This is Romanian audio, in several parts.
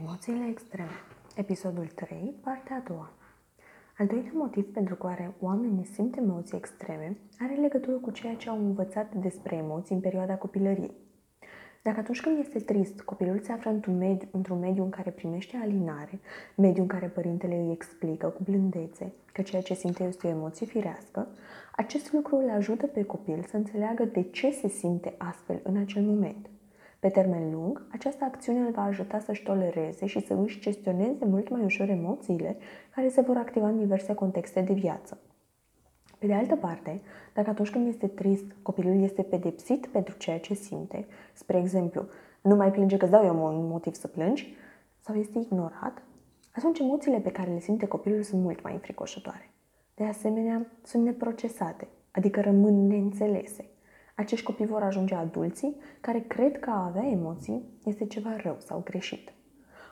Emoțiile extreme. Episodul 3, partea a doua. Al doilea motiv pentru care oamenii simt emoții extreme are legătură cu ceea ce au învățat despre emoții în perioada copilăriei. Dacă atunci când este trist, copilul se află într-un mediu, într-un mediu în care primește alinare, mediu în care părintele îi explică cu blândețe că ceea ce simte este o emoție firească, acest lucru îl ajută pe copil să înțeleagă de ce se simte astfel în acel moment – pe termen lung, această acțiune îl va ajuta să-și tolereze și să își gestioneze mult mai ușor emoțiile care se vor activa în diverse contexte de viață. Pe de altă parte, dacă atunci când este trist, copilul este pedepsit pentru ceea ce simte, spre exemplu, nu mai plânge că îți dau eu un motiv să plângi, sau este ignorat, atunci emoțiile pe care le simte copilul sunt mult mai înfricoșătoare. De asemenea, sunt neprocesate, adică rămân neînțelese – acești copii vor ajunge adulții care cred că a avea emoții este ceva rău sau greșit.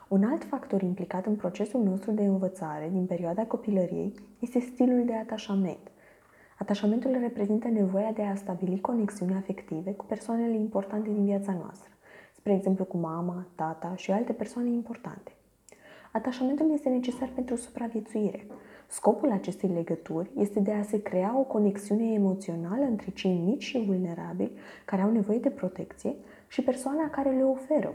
Un alt factor implicat în procesul nostru de învățare din perioada copilăriei este stilul de atașament. Atașamentul reprezintă nevoia de a stabili conexiuni afective cu persoanele importante din viața noastră, spre exemplu cu mama, tata și alte persoane importante. Atașamentul este necesar pentru supraviețuire. Scopul acestei legături este de a se crea o conexiune emoțională între cei mici și vulnerabili care au nevoie de protecție și persoana care le oferă.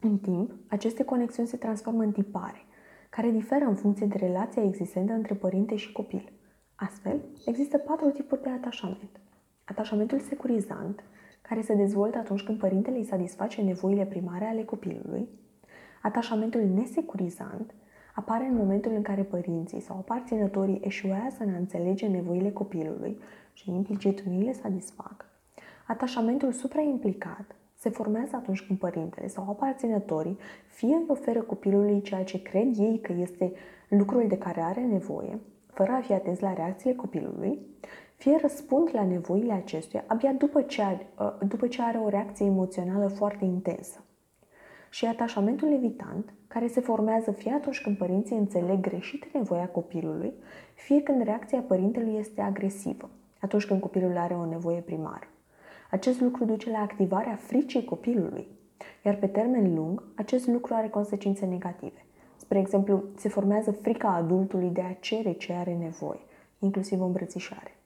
În timp, aceste conexiuni se transformă în tipare, care diferă în funcție de relația existentă între părinte și copil. Astfel, există patru tipuri de atașament. Atașamentul securizant, care se dezvoltă atunci când părintele îi satisface nevoile primare ale copilului, Atașamentul nesecurizant apare în momentul în care părinții sau aparținătorii eșuează în a înțelege nevoile copilului și implicit nu le satisfac. Atașamentul supraimplicat se formează atunci când părintele sau aparținătorii fie îi oferă copilului ceea ce cred ei că este lucrul de care are nevoie, fără a fi atenți la reacțiile copilului, fie răspund la nevoile acestuia abia după ce are, după ce are o reacție emoțională foarte intensă și atașamentul evitant, care se formează fie atunci când părinții înțeleg greșit nevoia copilului, fie când reacția părintelui este agresivă, atunci când copilul are o nevoie primară. Acest lucru duce la activarea fricii copilului, iar pe termen lung, acest lucru are consecințe negative. Spre exemplu, se formează frica adultului de a cere ce are nevoie, inclusiv o îmbrățișare.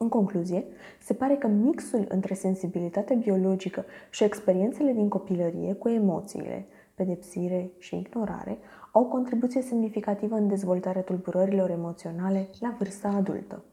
În concluzie, se pare că mixul între sensibilitate biologică și experiențele din copilărie cu emoțiile, pedepsire și ignorare au o contribuție semnificativă în dezvoltarea tulburărilor emoționale la vârsta adultă.